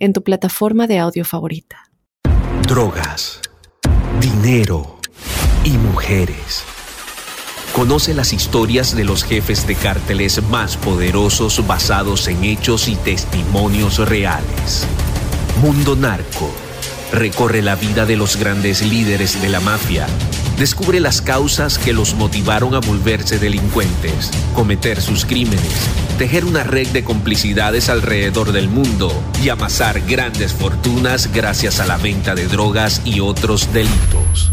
en tu plataforma de audio favorita. Drogas, dinero y mujeres. Conoce las historias de los jefes de cárteles más poderosos basados en hechos y testimonios reales. Mundo Narco recorre la vida de los grandes líderes de la mafia descubre las causas que los motivaron a volverse delincuentes, cometer sus crímenes, tejer una red de complicidades alrededor del mundo y amasar grandes fortunas gracias a la venta de drogas y otros delitos.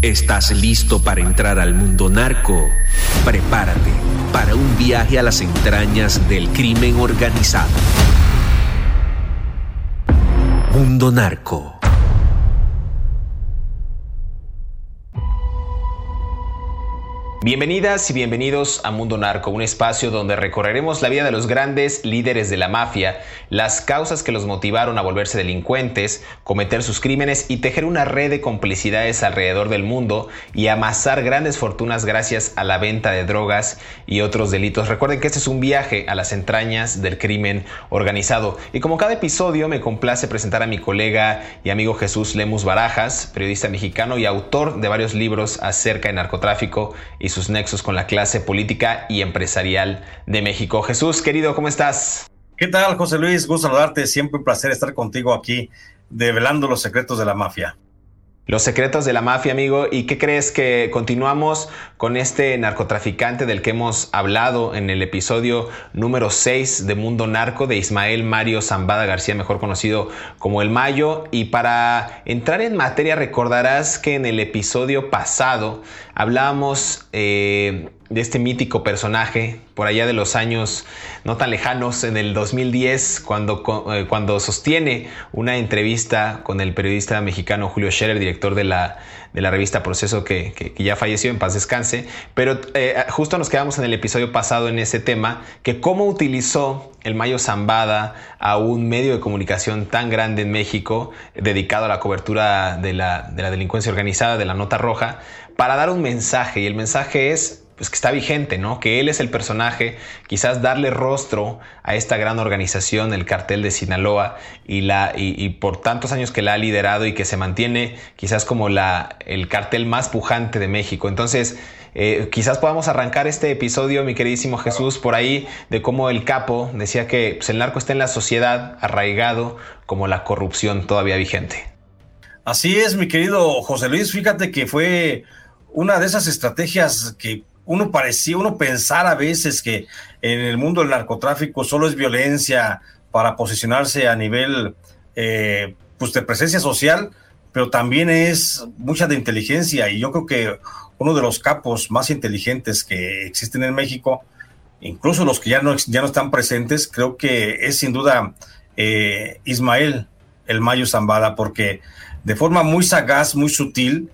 ¿Estás listo para entrar al mundo narco? Prepárate para un viaje a las entrañas del crimen organizado. Mundo Narco Bienvenidas y bienvenidos a Mundo Narco, un espacio donde recorreremos la vida de los grandes líderes de la mafia, las causas que los motivaron a volverse delincuentes, cometer sus crímenes y tejer una red de complicidades alrededor del mundo y amasar grandes fortunas gracias a la venta de drogas y otros delitos. Recuerden que este es un viaje a las entrañas del crimen organizado. Y como cada episodio me complace presentar a mi colega y amigo Jesús Lemus Barajas, periodista mexicano y autor de varios libros acerca de narcotráfico y sus nexos con la clase política y empresarial de México. Jesús, querido, ¿cómo estás? ¿Qué tal, José Luis? Gusto saludarte. Siempre un placer estar contigo aquí, develando los secretos de la mafia. Los secretos de la mafia, amigo. ¿Y qué crees que continuamos con este narcotraficante del que hemos hablado en el episodio número 6 de Mundo Narco de Ismael Mario Zambada García, mejor conocido como El Mayo? Y para entrar en materia, recordarás que en el episodio pasado hablábamos eh, de este mítico personaje por allá de los años no tan lejanos, en el 2010, cuando, eh, cuando sostiene una entrevista con el periodista mexicano Julio Scherer, director de la, de la revista Proceso, que, ya falleció, en paz descanse. Pero eh, justo nos quedamos en el episodio pasado en ese tema, que cómo utilizó el Mayo Zambada a un medio de comunicación tan grande en México, dedicado a la cobertura de la, de la delincuencia organizada, de la nota roja, para dar un mensaje. Y el mensaje es pues que está vigente, ¿no? Que él es el personaje, quizás darle rostro a esta gran organización, el cartel de Sinaloa, y, la, y, por tantos años que la ha liderado y que se mantiene quizás como la, el cartel más pujante de México. Entonces, eh, quizás podamos arrancar este episodio, mi queridísimo Jesús, por ahí, de cómo el capo decía que pues, el narco está en la sociedad, arraigado, como la corrupción todavía vigente. Así es, mi querido José Luis, fíjate que fue una de esas estrategias que uno parecía, uno pensar a veces que en el mundo del narcotráfico solo es violencia para posicionarse a nivel eh, pues de presencia social, pero también es mucha de inteligencia. Y yo creo que uno de los capos más inteligentes que existen en México, incluso los que ya no, ya no están presentes, creo que es sin duda eh, Ismael, el Mayo Zambada, porque de forma muy sagaz, muy sutil,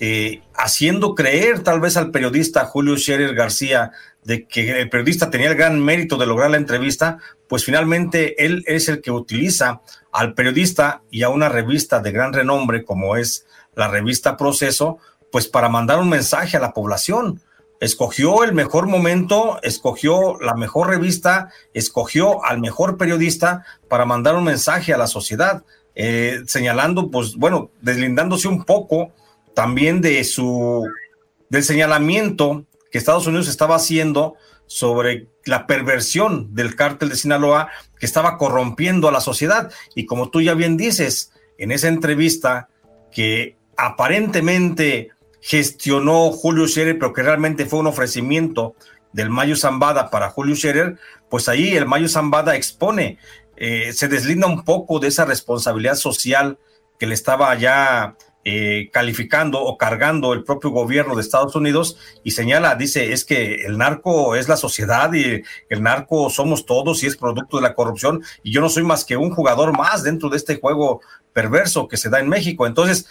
eh, haciendo creer tal vez al periodista Julio Scherer García de que el periodista tenía el gran mérito de lograr la entrevista, pues finalmente él es el que utiliza al periodista y a una revista de gran renombre como es la revista Proceso, pues para mandar un mensaje a la población. Escogió el mejor momento, escogió la mejor revista, escogió al mejor periodista para mandar un mensaje a la sociedad, eh, señalando, pues bueno, deslindándose un poco también de su del señalamiento que Estados Unidos estaba haciendo sobre la perversión del cártel de Sinaloa que estaba corrompiendo a la sociedad. Y como tú ya bien dices, en esa entrevista que aparentemente gestionó Julio Scherer, pero que realmente fue un ofrecimiento del Mayo Zambada para Julio Scherer, pues ahí el Mayo Zambada expone, eh, se deslinda un poco de esa responsabilidad social que le estaba ya eh, calificando o cargando el propio gobierno de Estados Unidos y señala, dice, es que el narco es la sociedad y el narco somos todos y es producto de la corrupción y yo no soy más que un jugador más dentro de este juego perverso que se da en México. Entonces,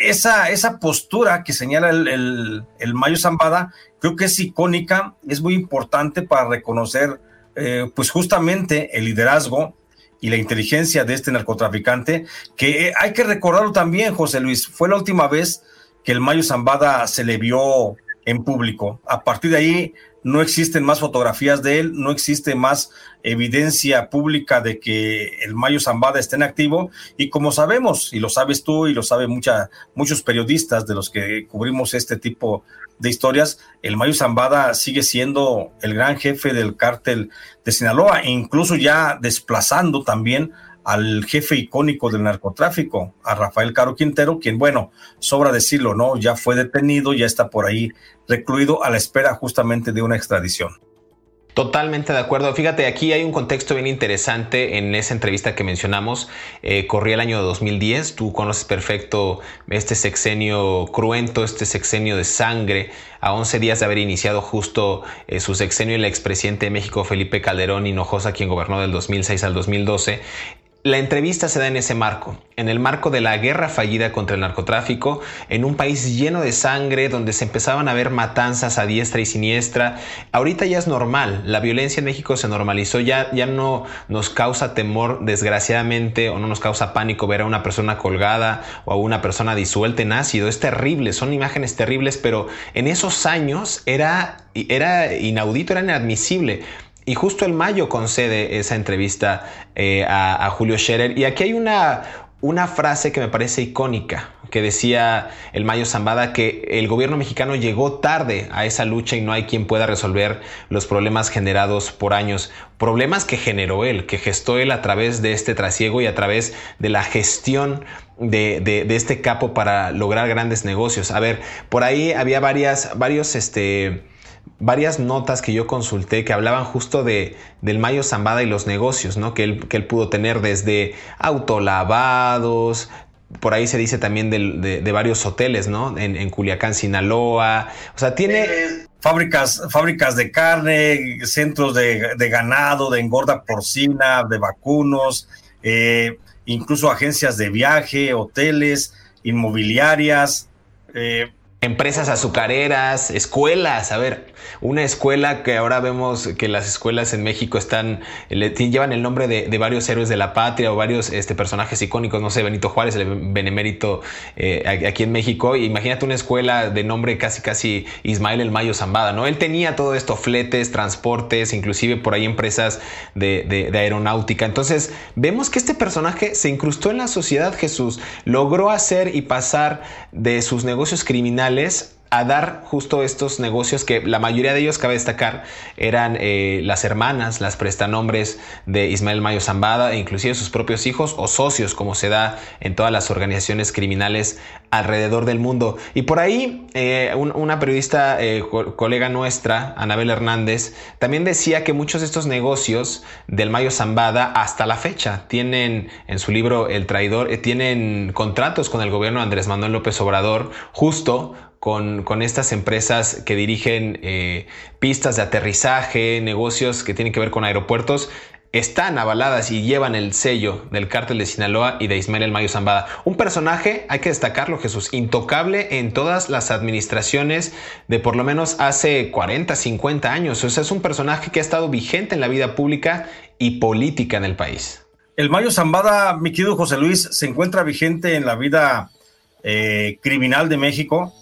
esa, esa postura que señala el, el, Mayo Zambada, creo que es icónica, es muy importante para reconocer, eh, pues justamente el liderazgo y la inteligencia de este narcotraficante, que eh, hay que recordarlo también, José Luis, fue la última vez que el Mayo Zambada se le vio en público. A partir de ahí no existen más fotografías de él, no existe más evidencia pública de que el Mayo Zambada esté en activo. Y como sabemos, y lo sabes tú y lo saben muchos periodistas de los que cubrimos este tipo de historias, el Mayo Zambada sigue siendo el gran jefe del cártel de Sinaloa e incluso ya desplazando también al jefe icónico del narcotráfico, a Rafael Caro Quintero, quien, bueno, sobra decirlo, ¿no? Ya fue detenido, ya está por ahí recluido a la espera justamente de una extradición. Totalmente de acuerdo. Fíjate, aquí hay un contexto bien interesante en esa entrevista que mencionamos. Eh, corría el año 2010. Tú conoces perfecto este sexenio cruento, este sexenio de sangre. A 11 días de haber iniciado justo eh, su sexenio el expresidente de México, Felipe Calderón Hinojosa, quien gobernó del 2006 al 2012. La entrevista se da en ese marco, en el marco de la guerra fallida contra el narcotráfico, en un país lleno de sangre, donde se empezaban a ver matanzas a diestra y siniestra. Ahorita ya es normal, la violencia en México se normalizó, ya, ya no nos causa temor, desgraciadamente, o no nos causa pánico ver a una persona colgada o a una persona disuelta en ácido. Es terrible, son imágenes terribles, pero en esos años era, era inaudito, era inadmisible. Y justo el mayo concede esa entrevista eh, a, Julio Scherer. Y aquí hay una, una frase que me parece icónica, que decía el Mayo Zambada que el gobierno mexicano llegó tarde a esa lucha y no hay quien pueda resolver los problemas generados por años, problemas que generó él, que gestó él a través de este trasiego y a través de la gestión de, de, este capo para lograr grandes negocios. A ver, por ahí había varias, varios, este, varias notas que yo consulté que hablaban justo de, del Mayo Zambada y los negocios, ¿no? Que él, que él pudo tener desde autolavados, por ahí se dice también de, varios hoteles, ¿no? En, Culiacán, Sinaloa. O sea, tiene... fábricas, fábricas de carne, centros de, ganado, de engorda porcina, de vacunos, eh, incluso agencias de viaje, hoteles, inmobiliarias. Eh, empresas azucareras, escuelas. A ver, una escuela que ahora vemos que las escuelas en México están, le, llevan el nombre de, varios héroes de la patria o varios este, personajes icónicos, no sé, Benito Juárez, el benemérito eh, aquí en México. Imagínate una escuela de nombre casi, casi Ismael El Mayo Zambada, ¿no? Él tenía todo esto, fletes, transportes, inclusive por ahí empresas de, de aeronáutica. Entonces, vemos que este personaje se incrustó en la sociedad, Jesús, logró hacer y pasar de sus negocios criminales sociales a dar justo estos negocios que la mayoría de ellos, cabe destacar, eran eh, las hermanas, las prestanombres de Ismael Mayo Zambada e inclusive sus propios hijos o socios, como se da en todas las organizaciones criminales alrededor del mundo. Y por ahí eh, una periodista, eh, colega nuestra, Anabel Hernández, también decía que muchos de estos negocios del Mayo Zambada hasta la fecha tienen en su libro El traidor, tienen contratos con el gobierno de Andrés Manuel López Obrador justo con, estas empresas que dirigen eh, pistas de aterrizaje, negocios que tienen que ver con aeropuertos, están avaladas y llevan el sello del cártel de Sinaloa y de Ismael El Mayo Zambada. Un personaje, hay que destacarlo Jesús, intocable en todas las administraciones de por lo menos hace 40, 50 años. O sea, es un personaje que ha estado vigente en la vida pública y política en el país. El Mayo Zambada, mi querido José Luis, se encuentra vigente en la vida eh, criminal de México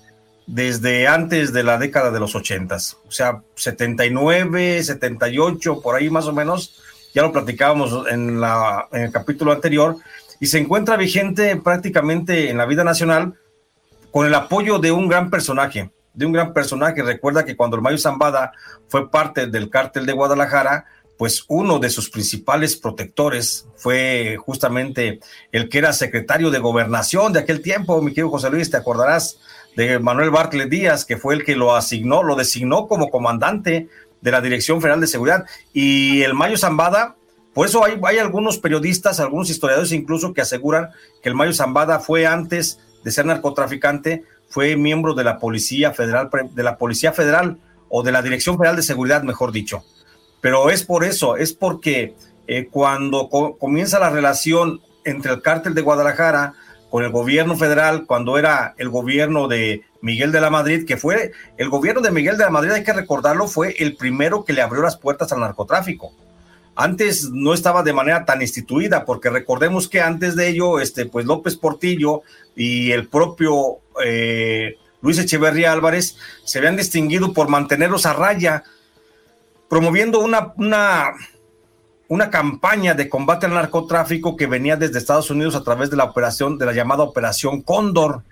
desde antes de la década de los ochentas, o sea, 79, 78, por ahí más o menos, ya lo platicábamos en, la, en el capítulo anterior, y se encuentra vigente prácticamente en la vida nacional con el apoyo de un gran personaje, de un gran personaje. Recuerda que cuando el Mayo Zambada fue parte del cártel de Guadalajara, pues uno de sus principales protectores fue justamente el que era secretario de gobernación de aquel tiempo, mi querido José Luis, te acordarás, de Manuel Bartlett Díaz, que fue el que lo asignó, lo designó como comandante de la Dirección Federal de Seguridad. Y el Mayo Zambada, por eso hay, algunos periodistas, algunos historiadores incluso que aseguran que el Mayo Zambada fue antes de ser narcotraficante, fue miembro de la Policía Federal, de la Policía Federal o de la Dirección Federal de Seguridad, mejor dicho. Pero es por eso, es porque eh, cuando comienza la relación entre el cártel de Guadalajara con el gobierno federal, cuando era el gobierno de Miguel de la Madrid, que fue el gobierno de Miguel de la Madrid, hay que recordarlo, fue el primero que le abrió las puertas al narcotráfico. Antes no estaba de manera tan instituida, porque recordemos que antes de ello, este, pues López Portillo y el propio eh, Luis Echeverría Álvarez se habían distinguido por mantenerlos a raya, promoviendo una, una, una campaña de combate al narcotráfico que venía desde Estados Unidos a través de la operación, de la llamada Operación Cóndor.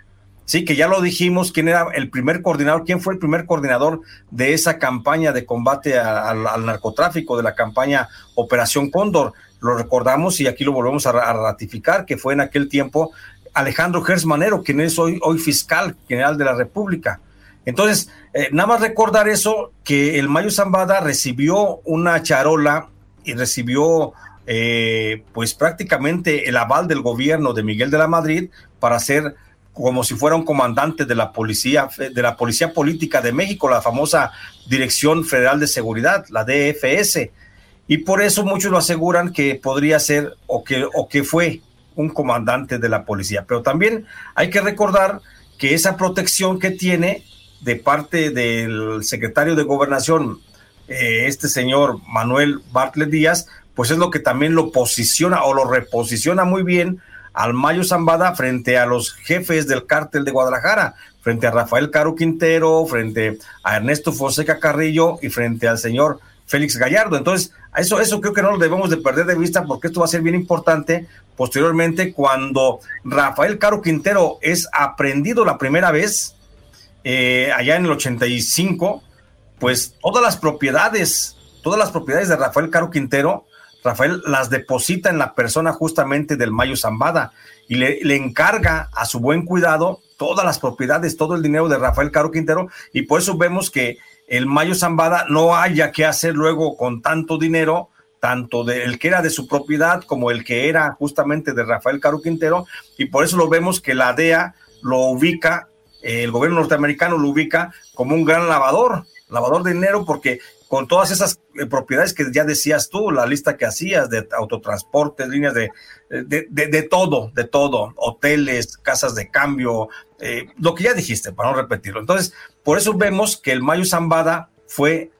Sí, que ya lo dijimos, quién era el primer coordinador, quién fue el primer coordinador de esa campaña de combate al narcotráfico, de la campaña Operación Cóndor. Lo recordamos y aquí lo volvemos a, ratificar, que fue en aquel tiempo Alejandro Gersmanero, quien es hoy, hoy fiscal general de la República. Entonces, eh, nada más recordar eso, que el Mayo Zambada recibió una charola y recibió eh, pues prácticamente el aval del gobierno de Miguel de la Madrid para ser como si fuera un comandante de la policía, de la Policía Política de México, la famosa Dirección Federal de Seguridad, la DFS. Y por eso muchos lo aseguran que podría ser o que, o que fue un comandante de la policía. Pero también hay que recordar que esa protección que tiene de parte del secretario de gobernación, eh, este señor Manuel Bartlett Díaz, pues es lo que también lo posiciona o lo reposiciona muy bien al Mayo Zambada frente a los jefes del cártel de Guadalajara, frente a Rafael Caro Quintero, frente a Ernesto Fonseca Carrillo y frente al señor Félix Gallardo. Entonces, eso, eso creo que no lo debemos de perder de vista porque esto va a ser bien importante posteriormente cuando Rafael Caro Quintero es aprendido la primera vez, eh, allá en el 85, pues todas las propiedades, todas las propiedades de Rafael Caro Quintero Rafael las deposita en la persona justamente del Mayo Zambada y le, encarga a su buen cuidado todas las propiedades, todo el dinero de Rafael Caro Quintero y por eso vemos que el Mayo Zambada no haya que hacer luego con tanto dinero, tanto del que era de su propiedad como el que era justamente de Rafael Caro Quintero y por eso lo vemos que la DEA lo ubica, el gobierno norteamericano lo ubica como un gran lavador, lavador de dinero porque con todas esas eh, propiedades que ya decías tú, la lista que hacías de autotransportes, líneas de, de, todo, de todo, hoteles, casas de cambio, eh, lo que ya dijiste, para no repetirlo. Entonces, por eso vemos que el Mayo Zambada fue,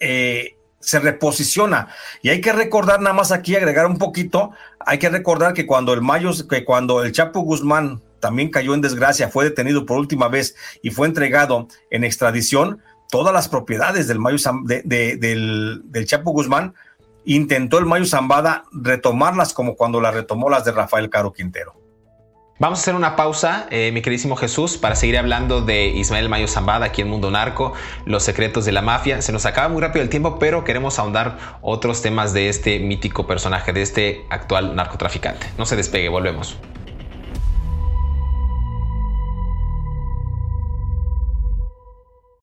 eh, se reposiciona. Y hay que recordar, nada más aquí, agregar un poquito, hay que recordar que cuando el Mayo, que cuando el Chapo Guzmán también cayó en desgracia, fue detenido por última vez y fue entregado en extradición, todas las propiedades del, Mayo del, Chapo Guzmán, intentó el Mayo Zambada retomarlas como cuando las retomó las de Rafael Caro Quintero. Vamos a hacer una pausa, eh, mi queridísimo Jesús, para seguir hablando de Ismael Mayo Zambada aquí en Mundo Narco, los secretos de la mafia. Se nos acaba muy rápido el tiempo, pero queremos ahondar otros temas de este mítico personaje, de este actual narcotraficante. No se despegue, volvemos.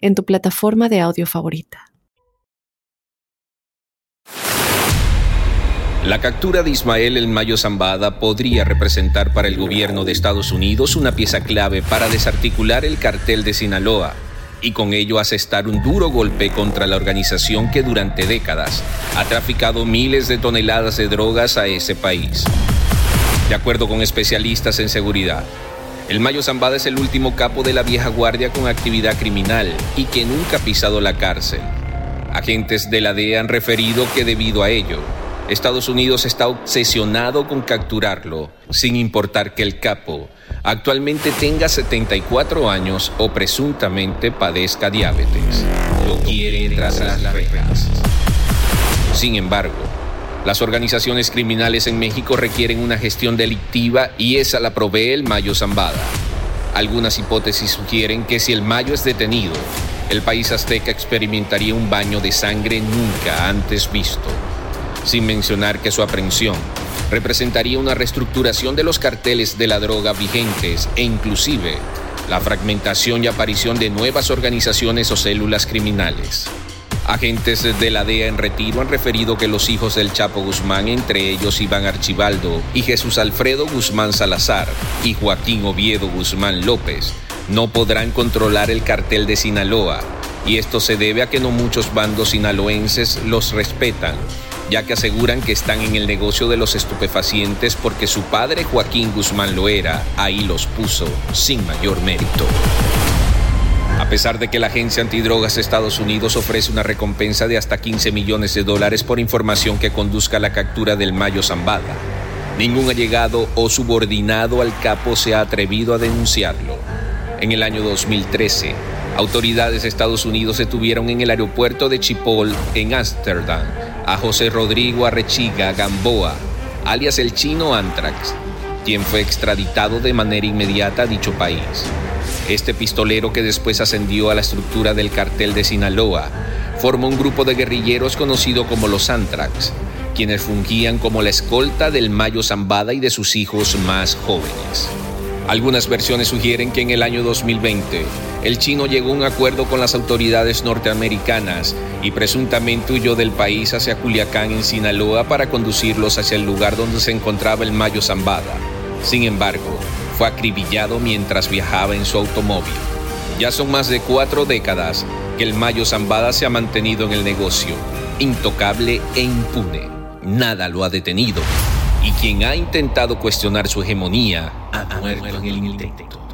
en tu plataforma de audio favorita. La captura de Ismael El Mayo Zambada podría representar para el gobierno de Estados Unidos una pieza clave para desarticular el cartel de Sinaloa y con ello asestar un duro golpe contra la organización que durante décadas ha traficado miles de toneladas de drogas a ese país. De acuerdo con especialistas en seguridad, el Mayo Zambada es el último capo de la vieja guardia con actividad criminal y que nunca ha pisado la cárcel. Agentes de la DEA han referido que debido a ello, Estados Unidos está obsesionado con capturarlo, sin importar que el capo actualmente tenga 74 años o presuntamente padezca diabetes. Lo quiere tras las rejas. Sin embargo, las organizaciones criminales en México requieren una gestión delictiva y esa la provee el Mayo Zambada. Algunas hipótesis sugieren que si el Mayo es detenido, el país azteca experimentaría un baño de sangre nunca antes visto, sin mencionar que su aprehensión representaría una reestructuración de los carteles de la droga vigentes e inclusive la fragmentación y aparición de nuevas organizaciones o células criminales. Agentes de la DEA en retiro han referido que los hijos del Chapo Guzmán, entre ellos Iván Archibaldo y Jesús Alfredo Guzmán Salazar y Joaquín Oviedo Guzmán López, no podrán controlar el cartel de Sinaloa, y esto se debe a que no muchos bandos sinaloenses los respetan ya que aseguran que están en el negocio de los estupefacientes porque su padre Joaquín Guzmán lo era, ahí los puso sin mayor mérito. A pesar de que la Agencia Antidrogas de Estados Unidos ofrece una recompensa de hasta 15 millones de dólares por información que conduzca a la captura del Mayo Zambada, ningún allegado o subordinado al capo se ha atrevido a denunciarlo. En el año 2013, autoridades de Estados Unidos detuvieron en el aeropuerto de Chipol, en Ámsterdam, a José Rodrigo Arrechiga Gamboa, alias el chino Antrax, quien fue extraditado de manera inmediata a dicho país. Este pistolero que después ascendió a la estructura del cartel de Sinaloa, formó un grupo de guerrilleros conocido como los Antrax, quienes fungían como la escolta del Mayo Zambada y de sus hijos más jóvenes. Algunas versiones sugieren que en el año 2020 el chino llegó a un acuerdo con las autoridades norteamericanas y presuntamente huyó del país hacia Culiacán en Sinaloa para conducirlos hacia el lugar donde se encontraba el Mayo Zambada. Sin embargo, fue acribillado mientras viajaba en su automóvil. Ya son más de cuatro décadas que el Mayo Zambada se ha mantenido en el negocio, intocable e impune. Nada lo ha detenido y quien ha intentado cuestionar su hegemonía ha muerto en el intento.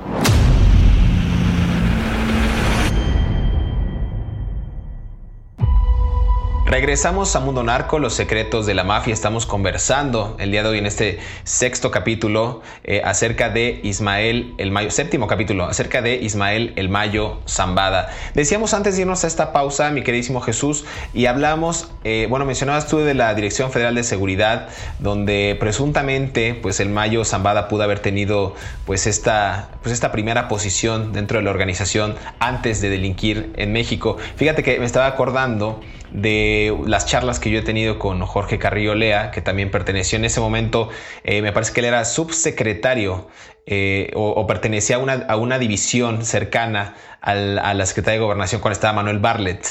Regresamos a Mundo Narco, los secretos de la mafia. Estamos conversando el día de hoy en este sexto capítulo eh, acerca de Ismael el Mayo, séptimo capítulo, acerca de Ismael el Mayo Zambada. Decíamos antes de irnos a esta pausa, mi queridísimo Jesús, y hablamos, eh, bueno, mencionabas tú de la Dirección Federal de Seguridad, donde presuntamente, pues el Mayo Zambada pudo haber tenido, pues esta, pues esta primera posición dentro de la organización antes de delinquir en México. Fíjate que me estaba acordando de las charlas que yo he tenido con Jorge Carrillo Lea, que también perteneció en ese momento, eh, me parece que él era subsecretario eh, o, pertenecía a una, a una división cercana a la Secretaría de Gobernación cuando estaba Manuel Bartlett,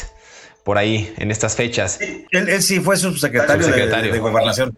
por ahí, en estas fechas. Él, sí fue subsecretario, de Gobernación.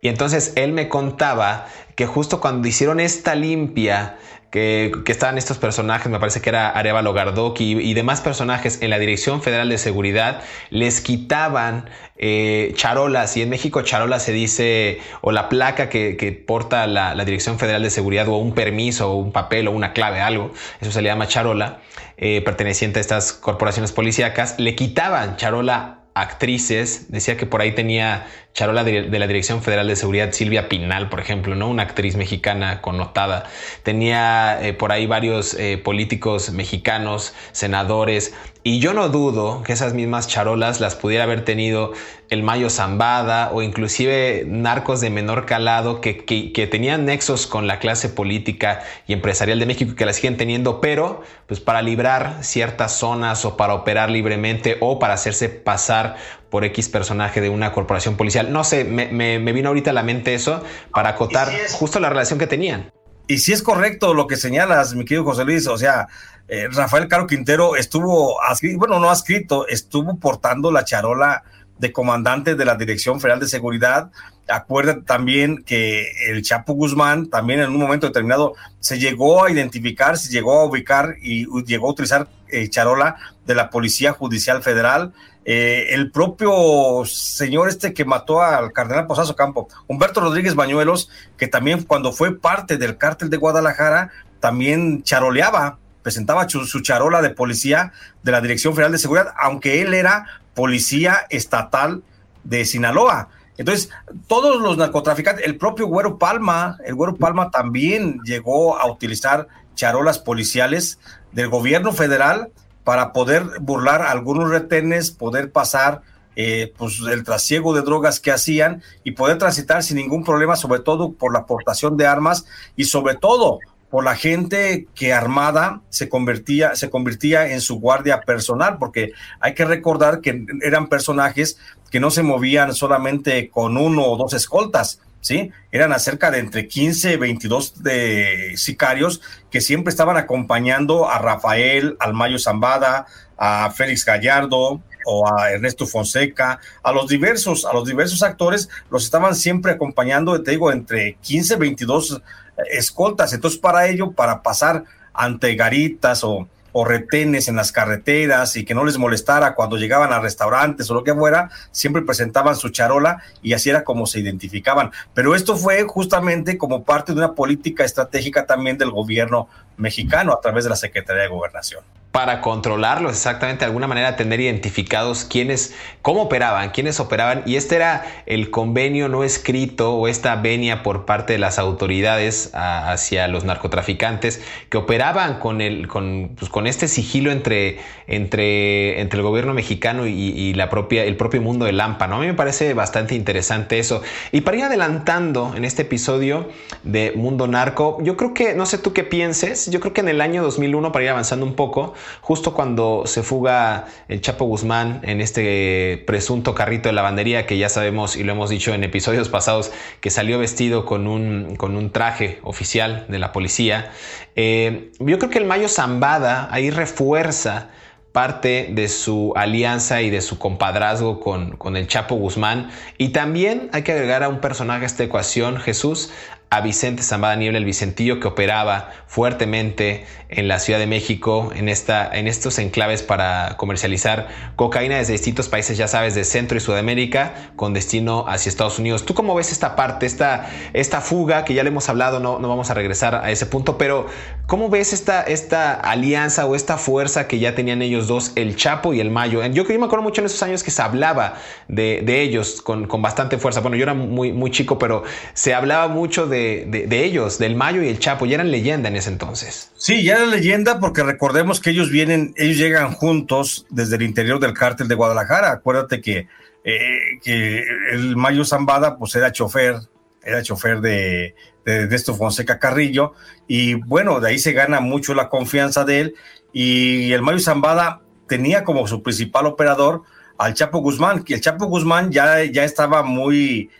Y entonces él me contaba que justo cuando hicieron esta limpia, que, estaban estos personajes, me parece que era Arevalo Gardoki y, demás personajes en la Dirección Federal de Seguridad, les quitaban eh, charolas, y en México charola se dice, o la placa que, porta la, Dirección Federal de Seguridad, o un permiso, o un papel, o una clave, algo, eso se le llama charola, eh, perteneciente a estas corporaciones policíacas, le quitaban charola actrices, decía que por ahí tenía charola de, la Dirección Federal de Seguridad Silvia Pinal, por ejemplo, ¿no? Una actriz mexicana connotada. Tenía eh, por ahí varios eh, políticos mexicanos, senadores, y yo no dudo que esas mismas charolas las pudiera haber tenido el Mayo Zambada o inclusive narcos de menor calado que, que, tenían nexos con la clase política y empresarial de México que la siguen teniendo, pero pues para librar ciertas zonas o para operar libremente o para hacerse pasar por X personaje de una corporación policial. No sé, me, me, vino ahorita a la mente eso para acotar justo la relación que tenían. Y si es correcto lo que señalas, mi querido José Luis, o sea, eh, Rafael Caro Quintero estuvo, bueno, no ha escrito, estuvo portando la charola de comandante de la Dirección Federal de Seguridad. Acuérdate también que el Chapo Guzmán también en un momento determinado se llegó a identificar, se llegó a ubicar y llegó a utilizar eh, charola de la Policía Judicial Federal. Eh, el propio señor este que mató al cardenal Posazo Campo, Humberto Rodríguez Bañuelos, que también cuando fue parte del cártel de Guadalajara, también charoleaba, presentaba su charola de policía de la Dirección Federal de Seguridad, aunque él era policía estatal de Sinaloa. Entonces, todos los narcotraficantes, el propio Güero Palma, el Güero Palma también llegó a utilizar charolas policiales del gobierno federal para poder burlar algunos retenes, poder pasar eh, pues el trasiego de drogas que hacían y poder transitar sin ningún problema, sobre todo por la aportación de armas y sobre todo por la gente que armada se convertía, se convertía en su guardia personal, porque hay que recordar que eran personajes que no se movían solamente con uno o dos escoltas, ¿sí? Eran acerca de entre 15 y 22 de sicarios que siempre estaban acompañando a Rafael, al Mayo Zambada, a Félix Gallardo o a Ernesto Fonseca, a los diversos, a los diversos actores, los estaban siempre acompañando, te digo, entre 15 y 22 escoltas. Entonces, para ello, para pasar ante garitas o, o retenes en las carreteras y que no les molestara cuando llegaban a restaurantes o lo que fuera, siempre presentaban su charola y así era como se identificaban. Pero esto fue justamente como parte de una política estratégica también del gobierno mexicano a través de la Secretaría de Gobernación para controlarlos, exactamente de alguna manera tener identificados quiénes, cómo operaban, quiénes operaban. Y este era el convenio no escrito o esta venia por parte de las autoridades hacia los narcotraficantes que operaban con, el, con, pues, este sigilo entre, entre, entre el gobierno mexicano y, la propia, el propio mundo del AMPA. ¿no? A mí me parece bastante interesante eso. Y para ir adelantando en este episodio de Mundo Narco, yo creo que, no sé tú qué pienses, yo creo que en el año 2001, para ir avanzando un poco, justo cuando se fuga el Chapo Guzmán en este presunto carrito de lavandería que ya sabemos y lo hemos dicho en episodios pasados que salió vestido con un, con un traje oficial de la policía. Eh, yo creo que el Mayo Zambada ahí refuerza parte de su alianza y de su compadrazgo con, con, el Chapo Guzmán. Y también hay que agregar a un personaje a esta ecuación, Jesús, a Vicente Zambada Niebla, el Vicentillo, que operaba fuertemente en la Ciudad de México, en, esta, en estos enclaves para comercializar cocaína desde distintos países, ya sabes, de Centro y Sudamérica, con destino hacia Estados Unidos. ¿Tú cómo ves esta parte, esta, esta fuga, que ya le hemos hablado, no, no vamos a regresar a ese punto, pero cómo ves esta, esta alianza o esta fuerza que ya tenían ellos dos, el Chapo y el Mayo? Yo, yo me acuerdo mucho en esos años que se hablaba de, de ellos con, con bastante fuerza. Bueno, yo era muy, muy chico, pero se hablaba mucho de de, ellos, del Mayo y el Chapo, ya eran leyenda en ese entonces. Sí, ya eran leyenda porque recordemos que ellos vienen, ellos llegan juntos desde el interior del cártel de Guadalajara. Acuérdate que, eh, que el Mayo Zambada pues era chofer, era chofer de, de, esto Fonseca Carrillo y bueno, de ahí se gana mucho la confianza de él y el Mayo Zambada tenía como su principal operador al Chapo Guzmán, que el Chapo Guzmán ya, ya estaba muy,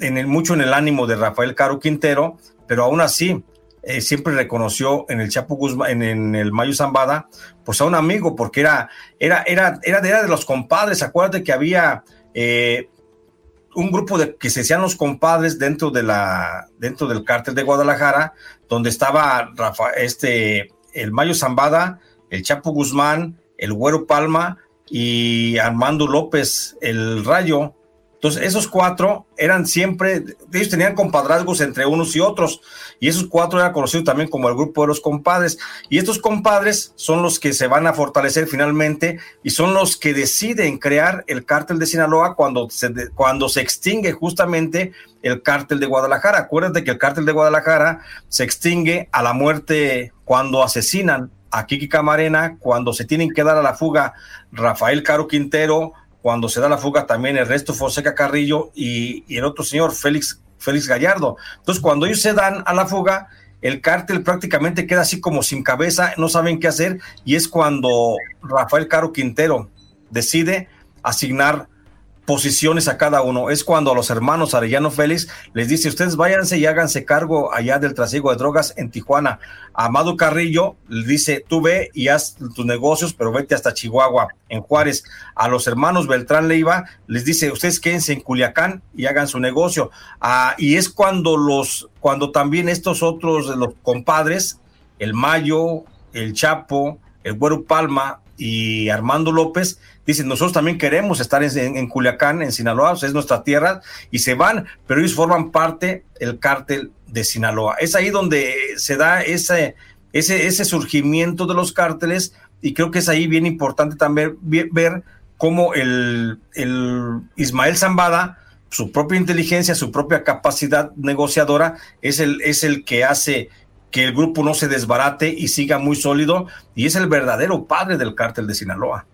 en el, mucho en el ánimo de Rafael Caro Quintero, pero aún así eh, siempre reconoció en el Chapo Guzmán, en, el Mayo Zambada, pues a un amigo, porque era, era, era, era, de, de los compadres. Acuérdate que había eh, un grupo de que se hacían los compadres dentro de la, dentro del cártel de Guadalajara, donde estaba Rafa, este, el Mayo Zambada, el Chapo Guzmán, el Güero Palma y Armando López, el Rayo, entonces, esos cuatro eran siempre, ellos tenían compadrazgos entre unos y otros, y esos cuatro eran conocidos también como el grupo de los compadres. Y estos compadres son los que se van a fortalecer finalmente y son los que deciden crear el cártel de Sinaloa cuando se, cuando se extingue justamente el cártel de Guadalajara. Acuérdate que el cártel de Guadalajara se extingue a la muerte cuando asesinan a Kiki Camarena, cuando se tienen que dar a la fuga Rafael Caro Quintero, cuando se da la fuga también Ernesto Fonseca Carrillo y, el otro señor Félix, Félix Gallardo. Entonces, cuando ellos se dan a la fuga, el cártel prácticamente queda así como sin cabeza, no saben qué hacer, y es cuando Rafael Caro Quintero decide asignar posiciones a cada uno. Es cuando a los hermanos Arellano Félix les dice, ustedes váyanse y háganse cargo allá del trasiego de drogas en Tijuana. Amado Carrillo le dice, tú ve y haz tus negocios, pero vete hasta Chihuahua, en Juárez. A los hermanos Beltrán Leiva les dice, ustedes quédense en Culiacán y hagan su negocio. Ah, y es cuando los, cuando también estos otros, los compadres, el Mayo, el Chapo, el Güero Palma y Armando López, dicen, nosotros también queremos estar en, Culiacán, en Sinaloa, es nuestra tierra, y se van, pero ellos forman parte del cártel de Sinaloa. Es ahí donde se da ese, ese, ese surgimiento de los cárteles, y creo que es ahí bien importante también ver cómo el, el Ismael Zambada, su propia inteligencia, su propia capacidad negociadora, es el, es el que hace que el grupo no se desbarate y siga muy sólido, y es el verdadero padre del cártel de Sinaloa.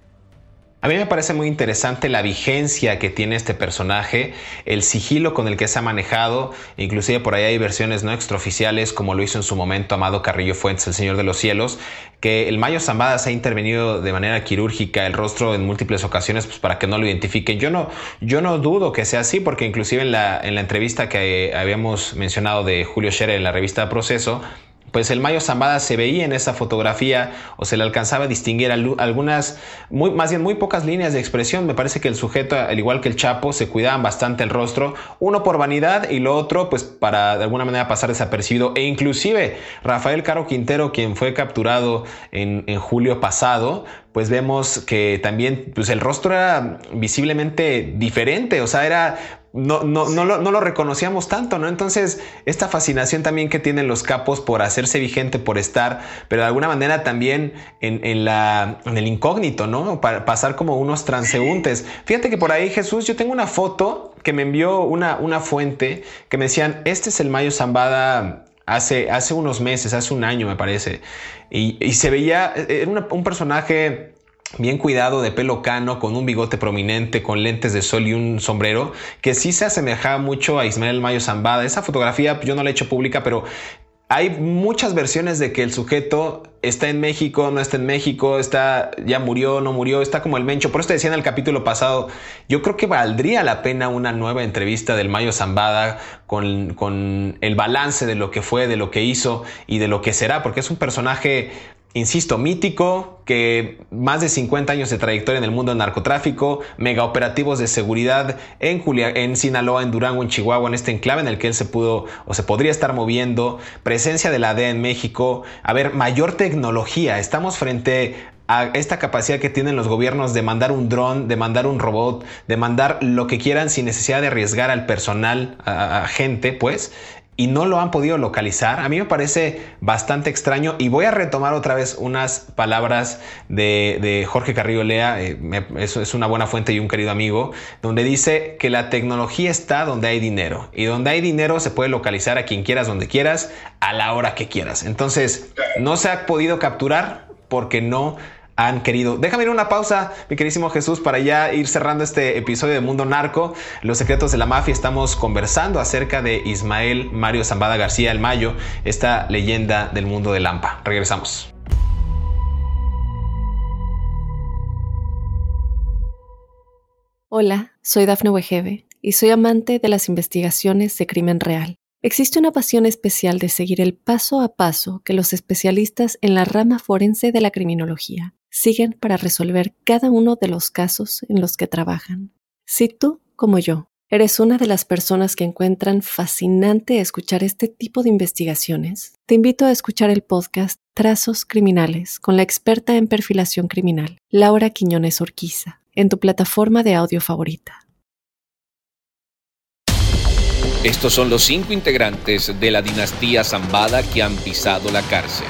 A mí me parece muy interesante la vigencia que tiene este personaje, el sigilo con el que se ha manejado, inclusive por ahí hay versiones no extraoficiales como lo hizo en su momento Amado Carrillo Fuentes, el Señor de los Cielos, que el Mayo Zambada se ha intervenido de manera quirúrgica el rostro en múltiples ocasiones pues, para que no lo identifiquen. Yo no, yo no dudo que sea así porque inclusive en la, en la entrevista que habíamos mencionado de Julio Scherer en la revista Proceso, pues el Mayo Zambada se veía en esa fotografía o se le alcanzaba a distinguir algunas, más bien muy pocas líneas de expresión. Me parece que el sujeto, al igual que el Chapo, se cuidaban bastante el rostro, uno por vanidad y lo otro pues para de alguna manera pasar desapercibido. E inclusive Rafael Caro Quintero, quien fue capturado en, en julio pasado, pues vemos que también pues el rostro era visiblemente diferente, o sea, era no, no, no, lo, no, lo, reconocíamos tanto, ¿no? Entonces, esta fascinación también que tienen los capos por hacerse vigente, por estar, pero de alguna manera también en, en la, en el incógnito, ¿no? Para pasar como unos transeúntes. Fíjate que por ahí, Jesús, yo tengo una foto que me envió una, una fuente que me decían, este es el Mayo Zambada hace, hace unos meses, hace un año me parece, y, y se veía, era un personaje bien cuidado, de pelo cano, con un bigote prominente, con lentes de sol y un sombrero, que sí se asemejaba mucho a Ismael Mayo Zambada. Esa fotografía yo no la he hecho pública, pero hay muchas versiones de que el sujeto está en México, no está en México, está, ya murió, no murió, está como el mencho. Por eso te decía en el capítulo pasado, yo creo que valdría la pena una nueva entrevista del Mayo Zambada con, con el balance de lo que fue, de lo que hizo y de lo que será, porque es un personaje insisto, mítico, que más de 50 años de trayectoria en el mundo del narcotráfico, mega operativos de seguridad en, en Sinaloa, en Durango, en Chihuahua, en este enclave en el que él se pudo o se podría estar moviendo, presencia de la DEA en México, a ver, mayor tecnología. Estamos frente a esta capacidad que tienen los gobiernos de mandar un dron, de mandar un robot, de mandar lo que quieran sin necesidad de arriesgar al personal, a gente, pues, y no lo han podido localizar. A mí me parece bastante extraño y voy a retomar otra vez unas palabras de, Jorge Carrillo Lea, eh, es una buena fuente y un querido amigo, donde dice que la tecnología está donde hay dinero y donde hay dinero se puede localizar a quien quieras, donde quieras, a la hora que quieras. Entonces, no se ha podido capturar porque no han querido. Déjame ir una pausa, mi queridísimo Jesús, para ya ir cerrando este episodio de Mundo Narco, Los Secretos de la Mafia. Estamos conversando acerca de Ismael Mario Zambada García el Mayo, esta leyenda del mundo de Lampa. Regresamos. Hola, soy Dafne Wegebe y soy amante de las investigaciones de crimen real. Existe una pasión especial de seguir el paso a paso que los especialistas en la rama forense de la criminología siguen para resolver cada uno de los casos en los que trabajan. Si tú, como yo, eres una de las personas que encuentran fascinante escuchar este tipo de investigaciones, te invito a escuchar el podcast Trazos Criminales con la experta en perfilación criminal, Laura Quiñones Orquiza, en tu plataforma de audio favorita. Estos son los cinco integrantes de la dinastía Zambada que han pisado la cárcel.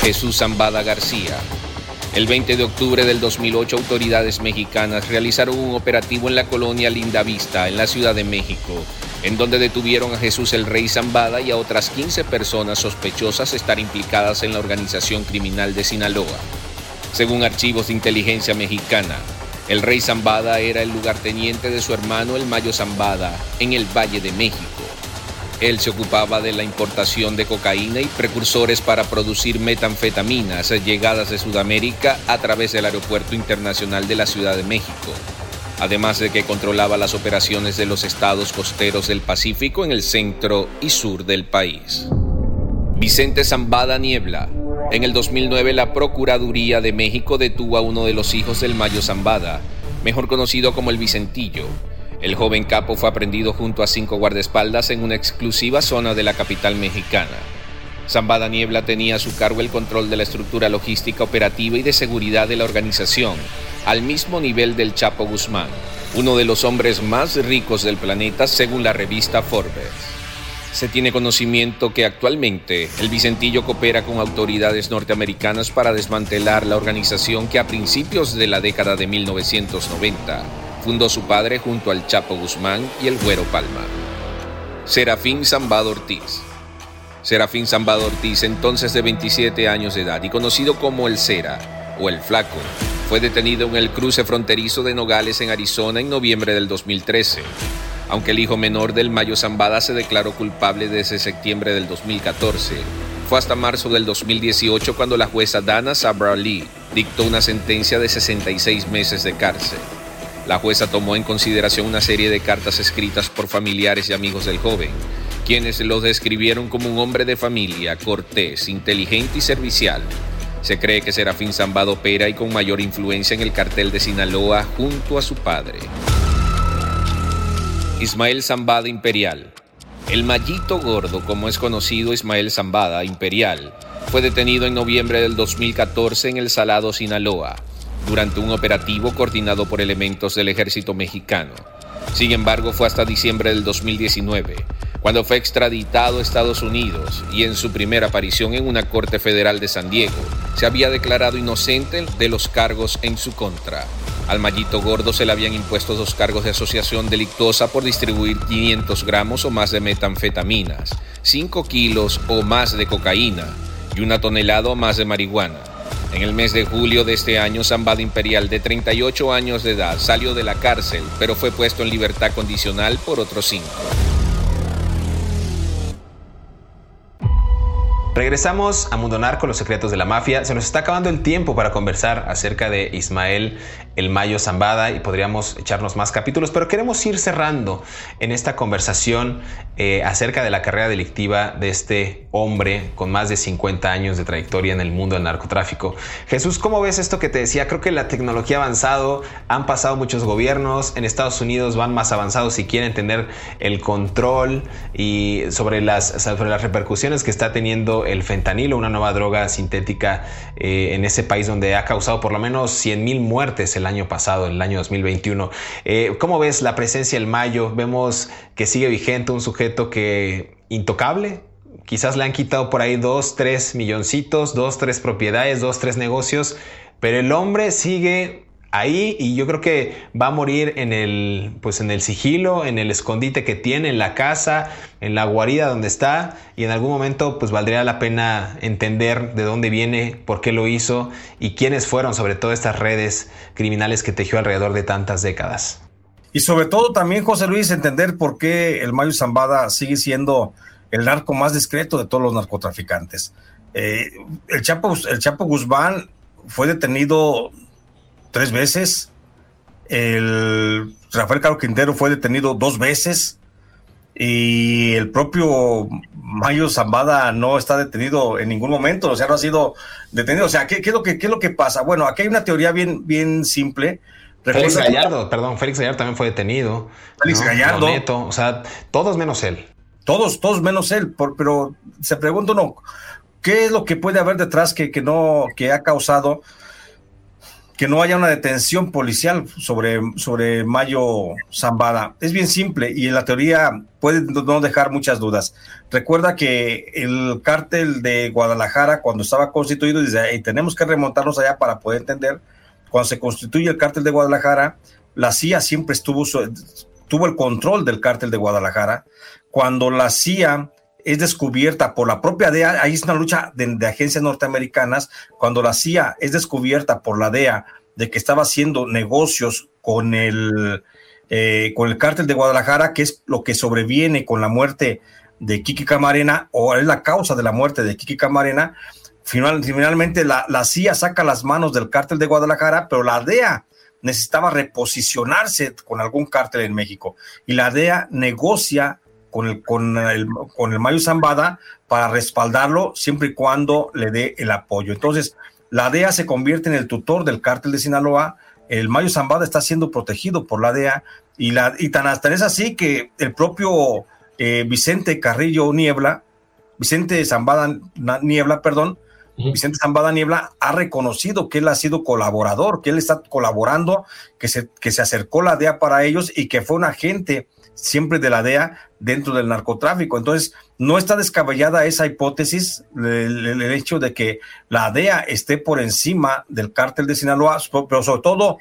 Jesús Zambada García. El 20 de octubre del 2008, autoridades mexicanas realizaron un operativo en la colonia Lindavista, en la Ciudad de México, en donde detuvieron a Jesús el Rey Zambada y a otras 15 personas sospechosas de estar implicadas en la organización criminal de Sinaloa. Según archivos de inteligencia mexicana, el Rey Zambada era el lugarteniente de su hermano el Mayo Zambada en el Valle de México. Él se ocupaba de la importación de cocaína y precursores para producir metanfetaminas llegadas de Sudamérica a través del Aeropuerto Internacional de la Ciudad de México, además de que controlaba las operaciones de los estados costeros del Pacífico en el centro y sur del país. Vicente Zambada Niebla. En el 2009 la Procuraduría de México detuvo a uno de los hijos del Mayo Zambada, mejor conocido como el Vicentillo, el joven capo fue aprendido junto a cinco guardaespaldas en una exclusiva zona de la capital mexicana. Zambada Niebla tenía a su cargo el control de la estructura logística operativa y de seguridad de la organización, al mismo nivel del Chapo Guzmán, uno de los hombres más ricos del planeta según la revista Forbes. Se tiene conocimiento que actualmente el Vicentillo coopera con autoridades norteamericanas para desmantelar la organización que a principios de la década de 1990 fundó su padre junto al Chapo Guzmán y el Güero Palma. Serafín Zambado Ortiz. Serafín Zambado Ortiz, entonces de 27 años de edad y conocido como el Cera, o el Flaco, fue detenido en el cruce fronterizo de Nogales en Arizona en noviembre del 2013, aunque el hijo menor del Mayo Zambada se declaró culpable desde septiembre del 2014. Fue hasta marzo del 2018 cuando la jueza Dana Sabra Lee dictó una sentencia de 66 meses de cárcel. La jueza tomó en consideración una serie de cartas escritas por familiares y amigos del joven, quienes lo describieron como un hombre de familia, cortés, inteligente y servicial. Se cree que Serafín Zambada opera y con mayor influencia en el cartel de Sinaloa junto a su padre. Ismael Zambada Imperial. El mallito gordo, como es conocido Ismael Zambada Imperial, fue detenido en noviembre del 2014 en el Salado, Sinaloa, durante un operativo coordinado por elementos del ejército mexicano. Sin embargo, fue hasta diciembre del 2019, cuando fue extraditado a Estados Unidos y en su primera aparición en una corte federal de San Diego, se había declarado inocente de los cargos en su contra. Al mallito gordo se le habían impuesto dos cargos de asociación delictuosa por distribuir 500 gramos o más de metanfetaminas, 5 kilos o más de cocaína y una tonelada o más de marihuana. En el mes de julio de este año, Zambada Imperial, de 38 años de edad, salió de la cárcel, pero fue puesto en libertad condicional por otros cinco. Regresamos a Mundo Narco, los secretos de la mafia. Se nos está acabando el tiempo para conversar acerca de Ismael El Mayo Zambada y podríamos echarnos más capítulos, pero queremos ir cerrando en esta conversación eh, acerca de la carrera delictiva de este hombre con más de 50 años de trayectoria en el mundo del narcotráfico. Jesús, ¿cómo ves esto que te decía? Creo que la tecnología ha avanzado, han pasado muchos gobiernos, en Estados Unidos van más avanzados si quieren tener el control y sobre las, sobre las repercusiones que está teniendo el fentanilo, una nueva droga sintética eh, en ese país donde ha causado por lo menos 100 mil muertes el año pasado, el año 2021. Eh, ¿Cómo ves la presencia del Mayo? Vemos que sigue vigente un sujeto que intocable. Quizás le han quitado por ahí dos, tres milloncitos, dos, tres propiedades, dos, tres negocios, pero el hombre sigue ahí y yo creo que va a morir en el pues en el sigilo, en el escondite que tiene en la casa, en la guarida donde está y en algún momento pues valdría la pena entender de dónde viene, por qué lo hizo y quiénes fueron sobre todo estas redes criminales que tejió alrededor de tantas décadas. Y sobre todo también José Luis entender por qué el Mayo Zambada sigue siendo el narco más discreto de todos los narcotraficantes. Eh, el Chapo el Chapo Guzmán fue detenido tres veces. El Rafael Caro Quintero fue detenido dos veces. Y el propio Mayo Zambada no está detenido en ningún momento, o sea, no ha sido detenido. O sea, ¿qué, es, lo que, qué es lo que pasa? Bueno, aquí hay una teoría bien, bien simple. Félix Gallardo, perdón, Félix Gallardo también fue detenido. Félix Gallardo. o sea, todos menos él. Todos, todos menos él, pero se pregunta uno, ¿qué es lo que puede haber detrás que, que no, que ha causado que no haya una detención policial sobre, sobre Mayo Zambada. Es bien simple y en la teoría puede no dejar muchas dudas. Recuerda que el cártel de Guadalajara, cuando estaba constituido, dice, y tenemos que remontarnos allá para poder entender, cuando se constituye el cártel de Guadalajara, la CIA siempre estuvo, tuvo el control del cártel de Guadalajara. Cuando la CIA es descubierta por la propia DEA, ahí es una lucha de, agencias norteamericanas, cuando la CIA es descubierta por la DEA de que estaba haciendo negocios con el, eh, con el cártel de Guadalajara, que es lo que sobreviene con la muerte de Kiki Camarena, o es la causa de la muerte de Kiki Camarena, finalmente la, la CIA saca las manos del cártel de Guadalajara, pero la DEA necesitaba reposicionarse con algún cártel en México, y la DEA negocia con el, con el, con el Mayo Zambada para respaldarlo siempre y cuando le dé el apoyo. Entonces, la DEA se convierte en el tutor del cártel de Sinaloa, el Mayo Zambada está siendo protegido por la DEA y, la, y tan hasta es así que el propio eh, Vicente Carrillo Niebla, Vicente Zambada Niebla, perdón, Vicente Zambada Niebla ha reconocido que él ha sido colaborador, que él está colaborando, que se, que se acercó la DEA para ellos y que fue un agente siempre de la DEA dentro del narcotráfico. Entonces, no está descabellada esa hipótesis, el, hecho de que la DEA esté por encima del cártel de Sinaloa, pero sobre todo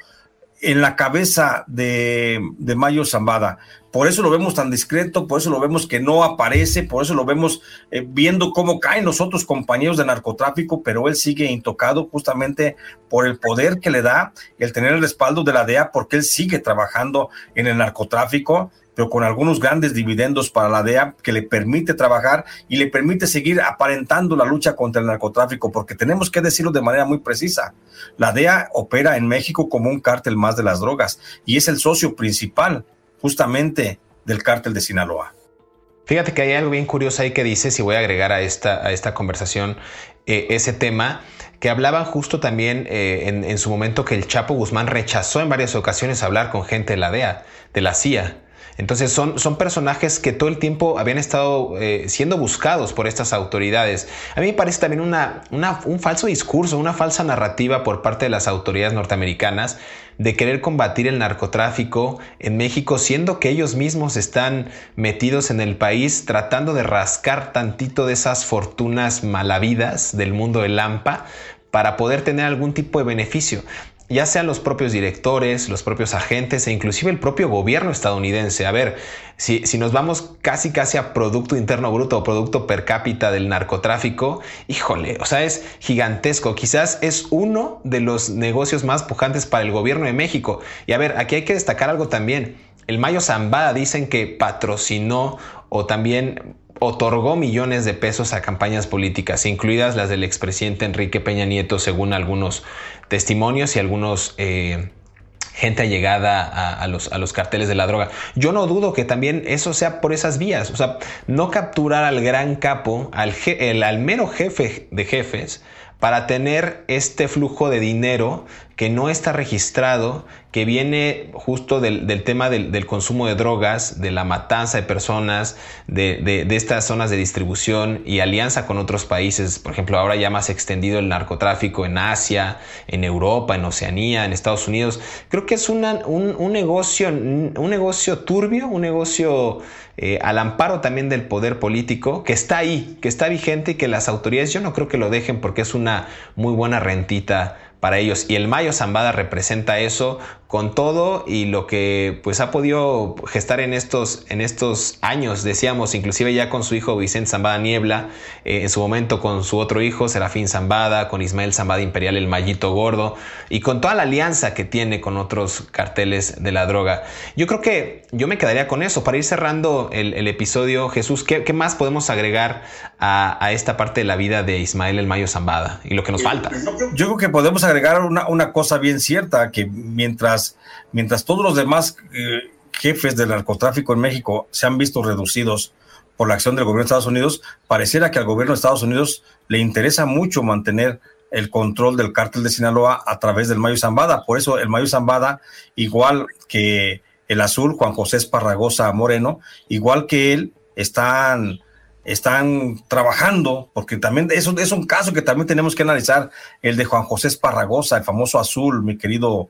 en la cabeza de, de, Mayo Zambada. Por eso lo vemos tan discreto, por eso lo vemos que no aparece, por eso lo vemos eh, viendo cómo caen los otros compañeros de narcotráfico, pero él sigue intocado justamente por el poder que le da el tener el respaldo de la DEA, porque él sigue trabajando en el narcotráfico pero con algunos grandes dividendos para la DEA que le permite trabajar y le permite seguir aparentando la lucha contra el narcotráfico, porque tenemos que decirlo de manera muy precisa. La DEA opera en México como un cártel más de las drogas y es el socio principal justamente del cártel de Sinaloa. Fíjate que hay algo bien curioso ahí que dice, si voy a agregar a esta, a esta conversación eh, ese tema, que hablaba justo también eh, en, en su momento que el Chapo Guzmán rechazó en varias ocasiones hablar con gente de la DEA, de la CIA entonces son, son personajes que todo el tiempo habían estado eh, siendo buscados por estas autoridades. A mí me parece también una, un falso discurso, una falsa narrativa por parte de las autoridades norteamericanas de querer combatir el narcotráfico en México, siendo que ellos mismos están metidos en el país tratando de rascar tantito de esas fortunas malavidas del mundo del Lampa para poder tener algún tipo de beneficio ya sean los propios directores, los propios agentes e inclusive el propio gobierno estadounidense. A ver, si, si, nos vamos casi casi a Producto Interno Bruto o Producto Per cápita del narcotráfico, híjole, o sea, es gigantesco. Quizás es uno de los negocios más pujantes para el gobierno de México. Y a ver, aquí hay que destacar algo también. El Mayo Zambada dicen que patrocinó o también otorgó millones de pesos a campañas políticas, incluidas las del expresidente Enrique Peña Nieto, según algunos testimonios y algunos... Eh, gente allegada a, los, a los carteles de la droga. Yo no dudo que también eso sea por esas vías. O sea, no capturar al gran capo, al, el, al mero jefe de jefes, para tener este flujo de dinero que no está registrado, que viene justo del, tema del, consumo de drogas, de la matanza de personas, de, estas zonas de distribución y alianza con otros países. Por ejemplo, ahora ya más extendido el narcotráfico en Asia, en Europa, en Oceanía, en Estados Unidos. Creo que es un, negocio, un negocio turbio, un negocio eh, al amparo también del poder político, que está ahí, que está vigente y que las autoridades yo no creo que lo dejen porque es una muy buena rentita para ellos. Y el Mayo Zambada representa eso con todo y lo que pues ha podido gestar en estos, en estos años, decíamos, inclusive ya con su hijo Vicente Zambada Niebla, eh, en su momento con su otro hijo Serafín Zambada, con Ismael Zambada Imperial, el Mallito Gordo, y con toda la alianza que tiene con otros carteles de la droga. Yo creo que yo me quedaría con eso. Para ir cerrando el, episodio, Jesús, ¿qué, más podemos agregar a, esta parte de la vida de Ismael el Mayo Zambada y lo que nos falta? Yo creo que podemos agregar una, una cosa bien cierta, que mientras mientras, todos los demás eh, jefes del narcotráfico en México se han visto reducidos por la acción del gobierno de Estados Unidos, pareciera que al gobierno de Estados Unidos le interesa mucho mantener el control del cártel de Sinaloa a través del Mayo Zambada. Por eso el Mayo Zambada, igual que el azul, Juan José Esparragosa Moreno, igual que él, están, están trabajando, porque también eso es un caso que también tenemos que analizar, el de Juan José Esparragosa, el famoso azul, mi querido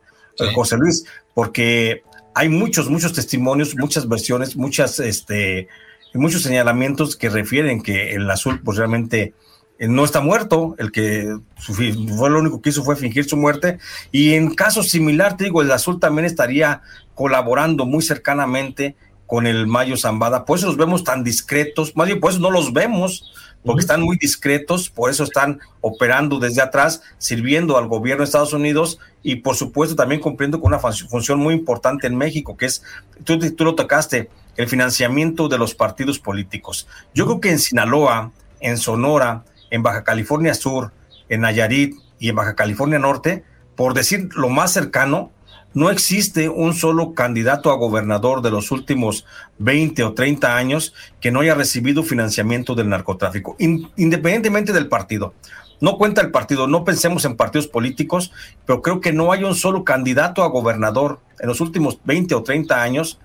José Luis, porque hay muchos, muchos testimonios, muchas versiones, muchas, este, muchos señalamientos que refieren que el azul, pues realmente eh, no está muerto, el que fue lo único que hizo fue fingir su muerte. Y en caso similar, te digo, el azul también estaría colaborando muy cercanamente con el Mayo Zambada. Por eso los vemos tan discretos, más bien por eso no los vemos, porque están muy discretos, por eso están operando desde atrás, sirviendo al gobierno de Estados Unidos y por supuesto también cumpliendo con una función muy importante en México, que es, tú, tú lo tocaste, el financiamiento de los partidos políticos. Yo creo que en Sinaloa, en Sonora, en Baja California Sur, en Nayarit y en Baja California Norte, por decir lo más cercano, no existe un solo candidato a gobernador de los últimos 20 o 30 años que no haya recibido financiamiento del narcotráfico, independientemente del partido. No cuenta el partido, no pensemos en partidos políticos, pero creo que no hay un solo candidato a gobernador en los últimos 20 o 30 años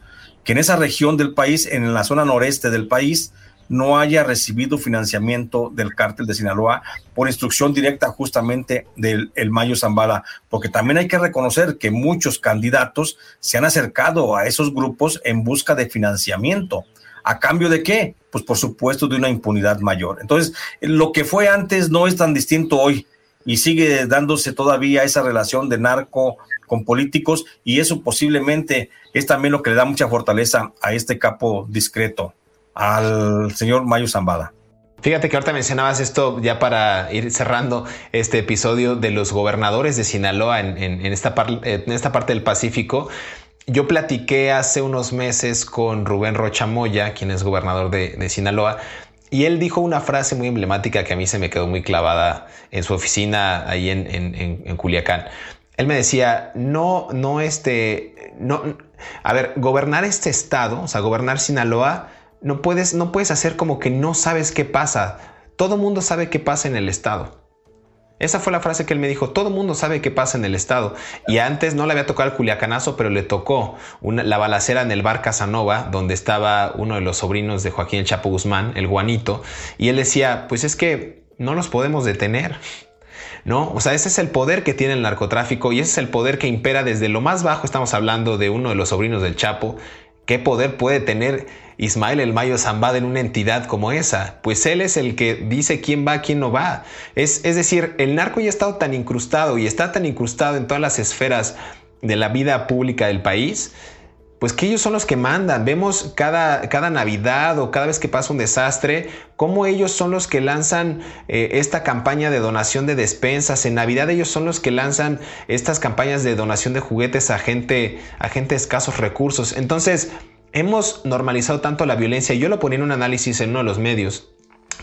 que en esa región del país, en la zona noreste del país, no haya recibido financiamiento del cártel de Sinaloa por instrucción directa justamente del el Mayo Zambada, porque también hay que reconocer que muchos candidatos se han acercado a esos grupos en busca de financiamiento. ¿A cambio de qué? Pues por supuesto de una impunidad mayor. Entonces, lo que fue antes no es tan distinto hoy. y sigue dándose todavía esa relación de narco con políticos y eso posiblemente es también lo que le da mucha fortaleza a este capo discreto, al señor Mayo Zambada. Fíjate que ahorita mencionabas esto ya para ir cerrando este episodio de los gobernadores de Sinaloa en, esta, en esta parte del Pacífico. Yo platiqué hace unos meses con Rubén Rocha Moya, quien es gobernador de, Sinaloa, y él dijo una frase muy emblemática que a mí se me quedó muy clavada en su oficina ahí en, en Culiacán. Él me decía, no, no, este, no, a ver, gobernar este estado, o sea, gobernar Sinaloa, no puedes, no puedes hacer como que no sabes qué pasa. Todo mundo sabe qué pasa en el Estado. Esa fue la frase que él me dijo. Todo mundo sabe qué pasa en el Estado. Y antes no le había tocado el culiacanazo, pero le tocó la balacera en el bar Casanova, donde estaba uno de los sobrinos de Joaquín Chapo Guzmán, el guanito. Y él decía, pues es que no los podemos detener. ¿no? O sea, ese es el poder que tiene el narcotráfico y ese es el poder que impera desde lo más bajo. Estamos hablando de uno de los sobrinos del Chapo. ¿Qué poder puede tener Ismael El Mayo Zambada en una entidad como esa? Pues él es el que dice quién va, quién no va. Es, es decir, el narco ya ha estado tan incrustado y está tan incrustado en todas las esferas de la vida pública del país pues que ellos son los que mandan. Vemos cada, cada Navidad o cada vez que pasa un desastre, cómo ellos son los que lanzan eh, esta campaña de donación de despensas. En Navidad ellos son los que lanzan estas campañas de donación de juguetes a gente, a gente de escasos recursos. Entonces, hemos normalizado tanto la violencia. Yo lo ponía en un análisis en uno de los medios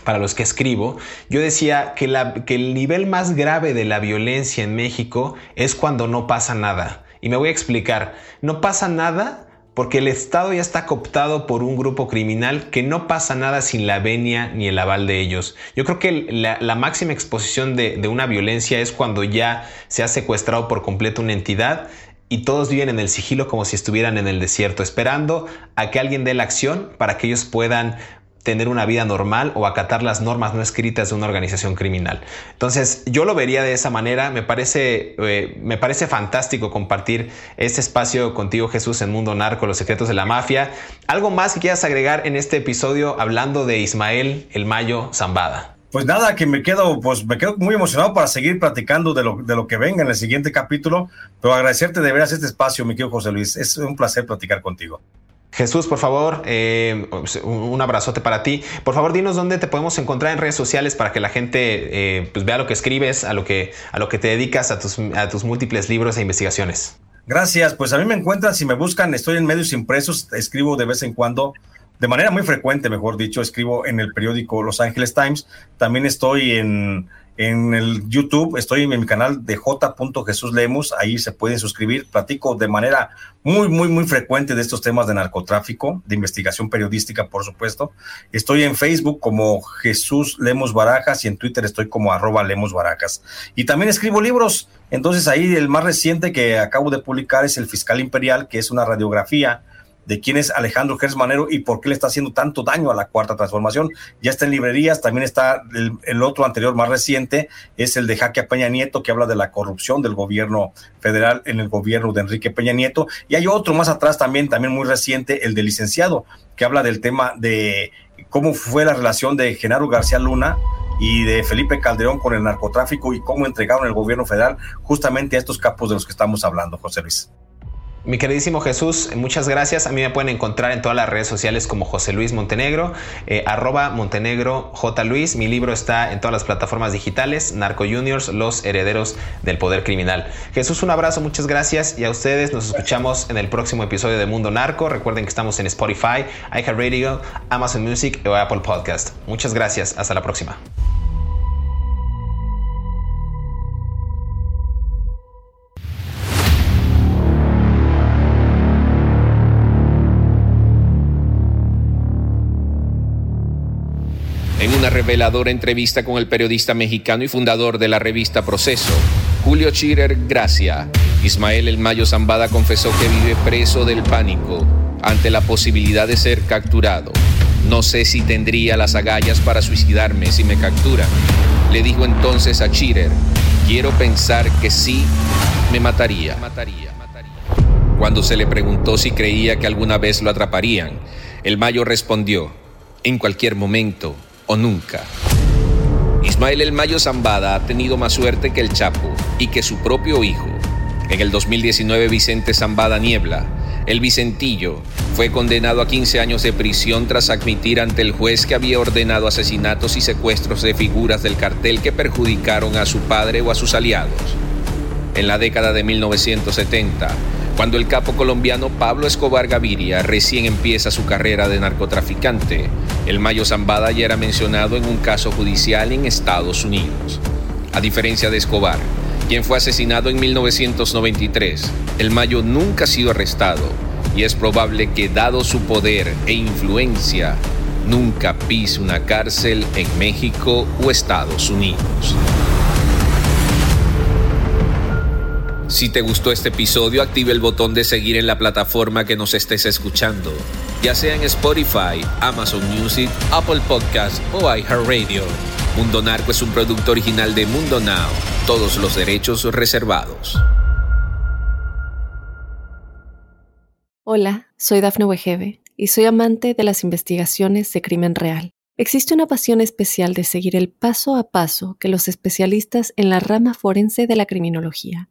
para los que escribo, yo decía que, el nivel más grave de la violencia en México es cuando no pasa nada. Y me voy a explicar. No pasa nada porque el Estado ya está cooptado por un grupo criminal que no pasa nada sin la venia ni el aval de ellos. Yo creo que la, máxima exposición de, una violencia es cuando ya se ha secuestrado por completo una entidad y todos viven en el sigilo como si estuvieran en el desierto, esperando a que alguien dé la acción para que ellos puedan tener una vida normal o acatar las normas no escritas de una organización criminal. Entonces, yo lo vería de esa manera. Me parece, eh, me parece fantástico compartir este espacio contigo, Jesús, en Mundo Narco, los secretos de la mafia. ¿Algo más que quieras agregar en este episodio hablando de Ismael El Mayo Zambada? Pues nada, que me quedo, pues me quedo muy emocionado para seguir platicando de lo, de lo que venga en el siguiente capítulo, pero agradecerte de veras este espacio, mi querido José Luis. Es un placer platicar contigo. Jesús, por favor, eh, un abrazote para ti. Por favor, dinos dónde te podemos encontrar en redes sociales para que la gente eh, pues vea lo que escribes, a lo que, a lo que te dedicas, a tus, a tus múltiples libros e investigaciones. Gracias, pues a mí me encuentran, si me buscan, estoy en medios impresos, escribo de vez en cuando, de manera muy frecuente, mejor dicho, escribo en el periódico Los Angeles Times, también estoy en en el YouTube estoy en mi canal de J. Jesús Lemus, ahí se pueden suscribir. Platico de manera muy, muy, muy frecuente de estos temas de narcotráfico, de investigación periodística, por supuesto. Estoy en Facebook como Jesús Lemos Barajas y en Twitter estoy como arroba Lemos Barajas. Y también escribo libros. Entonces ahí el más reciente que acabo de publicar es El Fiscal Imperial, que es una radiografía de quién es Alejandro Gersmanero y por qué le está haciendo tanto daño a la cuarta transformación. Ya está en librerías, también está el, otro anterior más reciente, es el de Jaque Peña Nieto, que habla de la corrupción del gobierno federal en el gobierno de Enrique Peña Nieto. Y hay otro más atrás también, también muy reciente, el de licenciado, que habla del tema de cómo fue la relación de Genaro García Luna y de Felipe Calderón con el narcotráfico y cómo entregaron el gobierno federal justamente a estos capos de los que estamos hablando, José Luis. Mi queridísimo Jesús, muchas gracias. A mí me pueden encontrar en todas las redes sociales como José Luis Montenegro, eh, arroba Montenegro. Mi libro está en todas las plataformas digitales, Narco Juniors, los herederos del poder criminal. Jesús, un abrazo, muchas gracias y a ustedes nos escuchamos en el próximo episodio de Mundo Narco. Recuerden que estamos en Spotify, iHeartRadio, Amazon Music o Apple Podcast. Muchas gracias, hasta la próxima. Entrevista con el periodista mexicano y fundador de la revista Proceso, Julio Chirer Gracia, Ismael El Mayo Zambada confesó que vive preso del pánico ante la posibilidad de ser capturado. No sé si tendría las agallas para suicidarme si me capturan. Le dijo entonces a Chirer, quiero pensar que sí me mataría. Cuando se le preguntó si creía que alguna vez lo atraparían, el Mayo respondió, en cualquier momento o nunca. Ismael El Mayo Zambada ha tenido más suerte que el Chapo y que su propio hijo. En el 2019 Vicente Zambada Niebla, el Vicentillo, fue condenado a 15 años de prisión tras admitir ante el juez que había ordenado asesinatos y secuestros de figuras del cartel que perjudicaron a su padre o a sus aliados. En la década de 1970, cuando el capo colombiano Pablo Escobar Gaviria recién empieza su carrera de narcotraficante, el Mayo Zambada ya era mencionado en un caso judicial en Estados Unidos. A diferencia de Escobar, quien fue asesinado en 1993, el Mayo nunca ha sido arrestado y es probable que dado su poder e influencia, nunca pise una cárcel en México o Estados Unidos. Si te gustó este episodio, active el botón de seguir en la plataforma que nos estés escuchando, ya sea en Spotify, Amazon Music, Apple Podcast o iHeartRadio. Mundo Narco es un producto original de Mundo Now, todos los derechos reservados. Hola, soy Dafne Wegebe y soy amante de las investigaciones de crimen real. Existe una pasión especial de seguir el paso a paso que los especialistas en la rama forense de la criminología